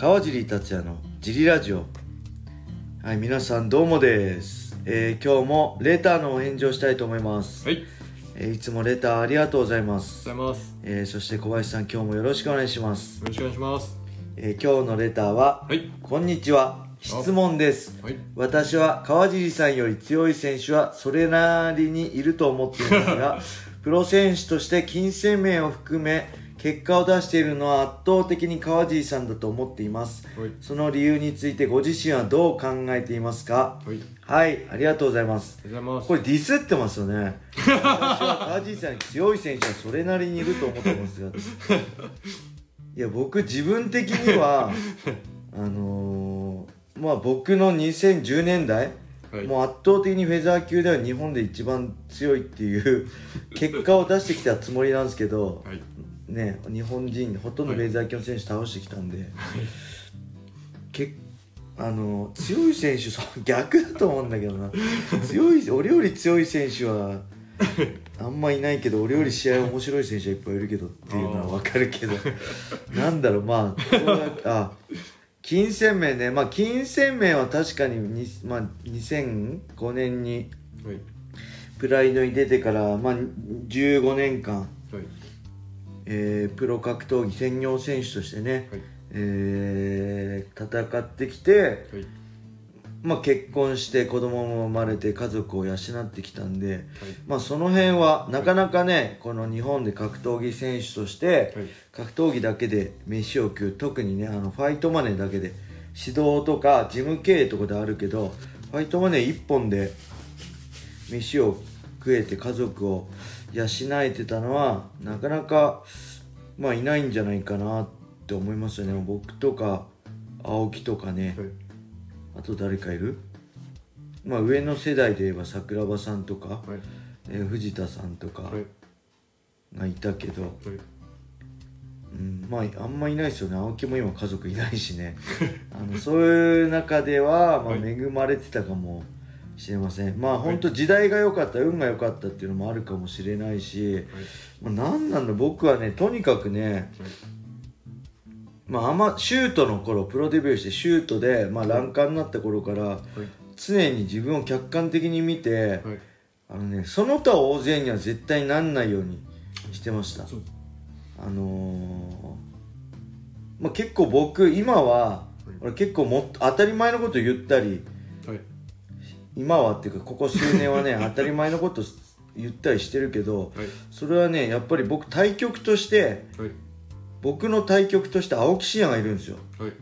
川尻達也のジリラジオ。はい皆さんどうもです、えー今日もレターのお返事をしたいと思います、はい、えーいつもレターありがとうございます、ございます。えーそして小林さん今日もよろしくお願いします、よろしくお願いします。えー今日のレターは、はい、こんにちは。質問です。はい、私は川尻さんより強い選手はそれなりにいると思っていますが プロ選手として金銭面を含め結果を出しているのは圧倒的に川尻さんだと思っています。はい、その理由についてご自身はどう考えていますか？はい、はいありがとうございます。これディスってますよね。私は川尻さんに強い選手はそれなりにいると思ってますが いや僕自分的には あのーまあ僕の2010年代はい、もう圧倒的にフェザー級では日本で一番強いっていう結果を出してきたつもりなんですけど、はい、ね、日本人ほとんどフェザー級の選手倒してきたんで、けあの強い選手逆だと思うんだけどな。強い俺より強い選手はあんまいないけど俺より試合面白い選手はいっぱいいるけどっていうのは分かるけど。なんだろうまあこあ金銭面ね。まあ金銭面は確かにに、まあ、2005年にはい、プライドに出てから、まあ、15年間はい、えープロ格闘技専業選手としてね、はい、えー戦ってきて、はい、まあ、結婚して子供も生まれて家族を養ってきたんで、まあ、その辺はなかなかねこの日本で格闘技選手としてはい、格闘技だけで飯を食う特にねあのファイトマネーだけで指導とか事務経営とかであるけどファイトマネー1本で飯を食えて家族を養えてたのはなかなかまあいないんじゃないかなって思いますよね。僕とか青木とかね、はい、あと誰かいる？まあ上の世代で言えば桜庭さんとか、はい、えー藤田さんとかはい、がいたけど、はい、うん、まああんまいないですよね。青木も今家族いないしね。あのそういう中では、まあ、はい。恵まれてたかもしれません。まあ本当時代が良かった運が良かったっていうのもあるかもしれないし、まあ、何なんだ僕はねとにかくねまあ、あんまシュートの頃プロデビューしてシュートで、まあ、欄干になった頃からはい、常に自分を客観的に見て、はい、あのねその他大勢には絶対なんないようにしてました。あのーまあ、結構僕今は俺結構も当たり前のこと言ったりはい、今はっていうかここ数年はね 当たり前のこと言ったりしてるけどはい、それはねやっぱり僕対局としてはい、僕の対局として青木真也がいるんですよ。はい、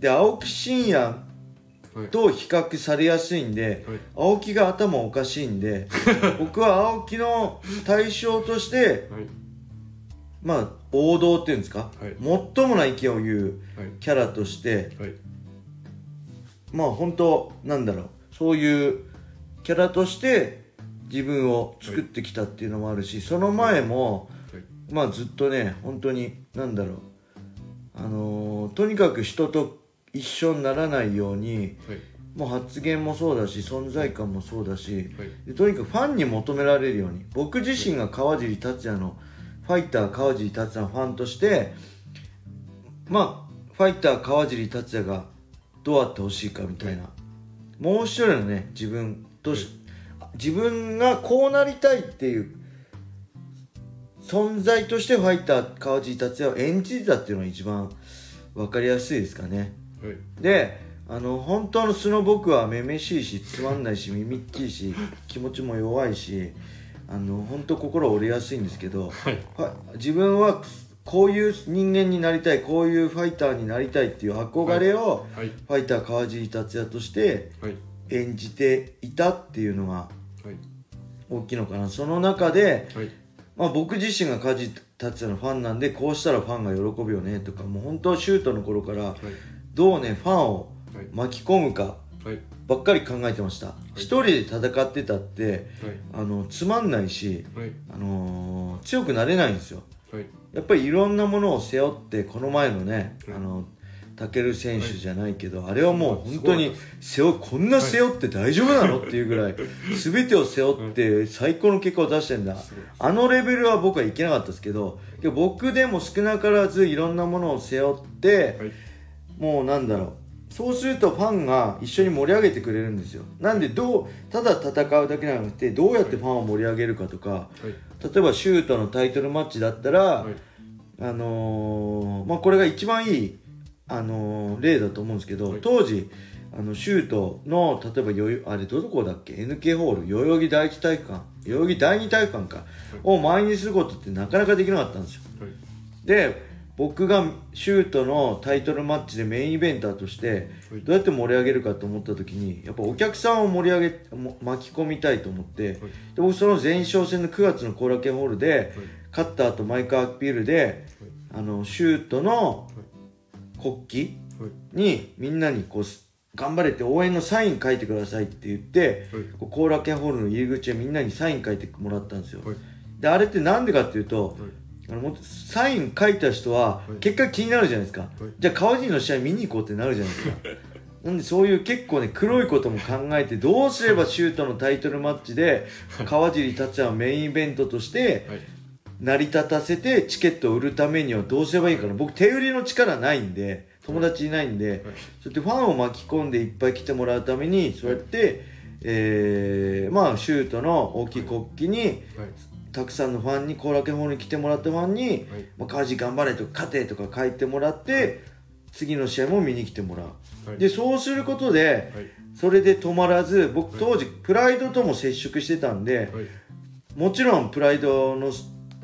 で青木真也はい、と比較されやすいんではい、青木が頭おかしいんで 僕は青木の対象としてはい、まあ王道っていうんですか、はい。もっともな意見を言うはい、キャラとしてはい、まあ本当なんだろうそういうキャラとして自分を作ってきたっていうのもあるしその前もはい、まあずっとね本当になんだろう。あのーとにかく人と一緒にならないようにはい、もう発言もそうだし存在感もそうだしとにかくファンに求められるように。僕自身が川尻達也のファイター川尻達也のファンとしてまあファイター川尻達也がどうあってほしいかみたいなもう一人のね自分とし、自分がこうなりたいっていう存在としてファイター川尻達也を演じてたっていうのが一番分かりやすいですかね。はい、であの本当の素の僕はめめしいしつまんないし耳っきいし気持ちも弱いしあの本当心折れやすいんですけどはい、は自分はこういう人間になりたいこういうファイターになりたいっていう憧れをはい、ファイター川尻達也としてはい、演じていたっていうのがはい、大きいのかな。その中で、はい、まあ、僕自身が川尻達也のファンなんでこうしたらファンが喜ぶよねとかもう本当シュートの頃からはい、どうねファンをはい、巻き込むかはい、ばっかり考えてました。一、人で戦ってたってはい、あのつまんないし、はい、あのー強くなれないんですよはい、やっぱりいろんなものを背負ってこの前のね、はい。あのタケル選手じゃないけど、あれはもう本当に背負こんな背負って大丈夫なのっていうぐらい全てを背負って最高の結果を出してんだ。あのレベルは僕はいけなかったですけど僕でも少なからずいろんなものを背負って、はい。もうなんだろう。そうするとファンが一緒に盛り上げてくれるんですよ。なんでどうただ戦うだけじゃなくてどうやってファンを盛り上げるかとか、はい例えばシュートのタイトルマッチだったら、はい。あのーまあ、これが一番いい、あのー例だと思うんですけど、はい。当時あのシュートの例えばよあれどこだっけ？NK ホール代々木第一体育館。代々木第二体育館か、を前にすることってなかなかできなかったんですよ。はい。で僕がシュートのタイトルマッチでメインイベンターとしてはい。どうやって盛り上げるかと思った時にやっぱお客さんを盛り上げも巻き込みたいと思って、で僕その前哨戦の9月の後楽園ホールで、勝った後マイクアピールで、あのシュートの国旗はい。にみんなにこう頑張れって応援のサイン書いてくださいって言って、後楽園ホールの入り口でみんなにサイン書いてもらったんですよ、はい。であれってなんでかっていうとサイン書いた人ははい。結果気になるじゃないですか、じゃあ川尻の試合見に行こうってなるじゃないですか。なんでそういう結構ね黒いことも考えてどうすればシュートのタイトルマッチで川尻達也をメインイベントとしてはい。成り立たせてチケットを売るためにはどうすればいいかな。僕手売りの力ないんで友達いないんで、そうやってファンを巻き込んでいっぱい来てもらうためにそうやって、えーまあシュートの大きい国旗にはいたくさんのファンに後楽園ホールに来てもらったファンにはい「まあ、川地頑張れ」とか「勝て」とか書いてもらって次の試合も見に来てもらう、はい。でそうすることではい。それで止まらず僕当時プライドとも接触してたんではい。もちろんプライドの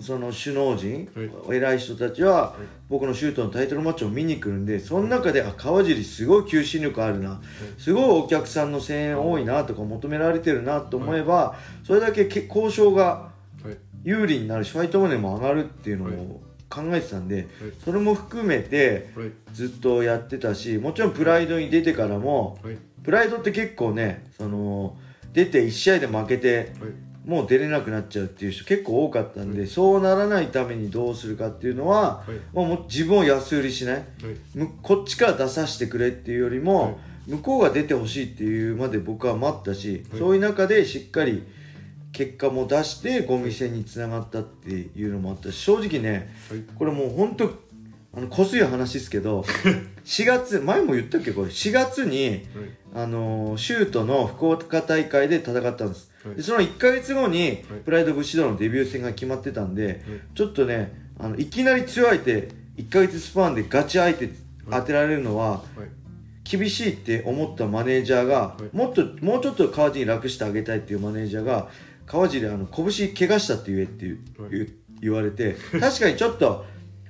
その首脳陣、偉い人たちは僕のシュートのタイトルマッチを見に来るんでその中であ川尻すごい求心力あるな。すごいお客さんの声援多いなとか求められてるなと思えばそれだけけ交渉がはい有利になるしファイトマネーも上がるっていうのを考えてたんでそれも含めてはい。ずっとやってたしもちろんプライドに出てからもはい。プライドって結構ねその出て1試合で負けてはい。もう出れなくなっちゃうっていう人結構多かったんでそうならないためにどうするかっていうのははい。もう自分を安売りしない。こっちから出させてくれっていうよりも、はい。向こうが出てほしいっていうまで僕は待ったし、はい。そういう中でしっかり結果も出してゴミ戦につながったっていうのもあったし正直ねはい。これもう本当あのこすい話ですけど 4月前も言ったっけこれ？4月にはい。あのーシュートの福岡大会で戦ったんです、はい。でその1ヶ月後に、プライド武士道のデビュー戦が決まってたんで、ちょっとねあのいきなり強い相手1ヶ月スパンでガチ相手当てられるのははい。厳しいって思ったマネージャーが、い。もっともうちょっと川尻楽してあげたいっていうマネージャーが川尻あの拳怪我したって言えって言われて確かにちょっと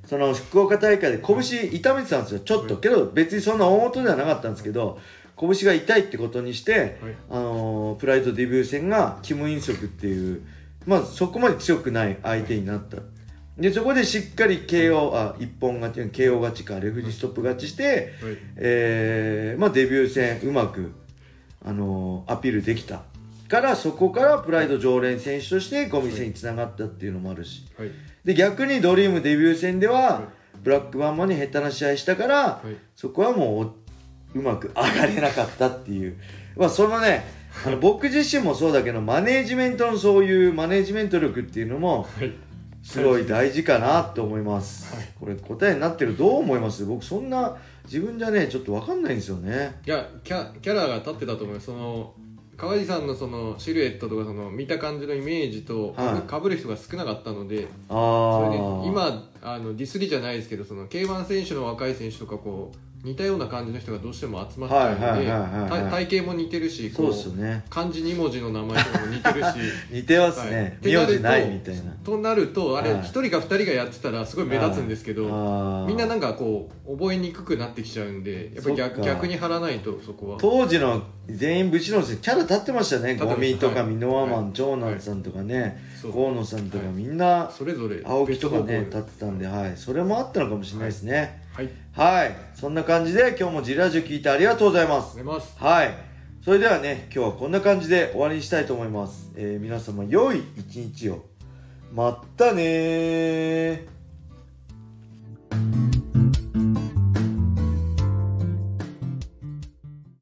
その福岡大会で拳痛めてたんですよ。ちょっと、はいけど別にそんな大元ではなかったんですけど拳が痛いってことにして、はい。あのープライドデビュー戦がキム・インソクっていうまあそこまで強くない相手になった。でそこでしっかり KO あ一本勝ち KO 勝ちかレフリーストップ勝ちして、はい。えーまあ、デビュー戦うまく、あのーアピールできたからそこからプライド常連選手としてゴミ戦につながったっていうのもあるし。はい。で逆にドリームデビュー戦では、はい。ブラックバンマンに下手な試合したから、はい。そこはもううまく上がれなかったっていう、まあ、そのねあの僕自身もそうだけどマネージメントのそういうマネージメント力っていうのもはい。すごい大事かなと思います、はい。これ答えになってるどう思います？僕そんな自分じゃねちょっと分かんないんですよね。いやキャキャラが立ってたと思いますその川地さんのそのシルエットとかその見た感じのイメージとはい。かぶる人が少なかったので、あそれであ今あのディスりじゃないですけどその K1 選手の若い選手とかこう似たような感じの人がどうしても集まっちゃうので体型も似てるしそうこっすよね漢字2文字の名前とかも似てるし。似てますはい。ね名字ないみたいな。となるとあれはい。1人か2人がやってたらすごい目立つんですけどみんななんかこう覚えにくくなってきちゃうんでやっぱり逆逆に貼らないとそこは。当時の全員武士のキャラ立ってましたね。ゴミとかはい。箕輪マンはい。長男さんとかね。河野さんとかはい。みんなそれぞれ青木とかね立ってたんではい。それもあったのかもしれないですね。はい。はいそんな感じで今日もジラジュ聞いてありがとうございます。ます。はい。それではね今日はこんな感じで終わりにしたいと思います、えー皆様良い一日を。まったねー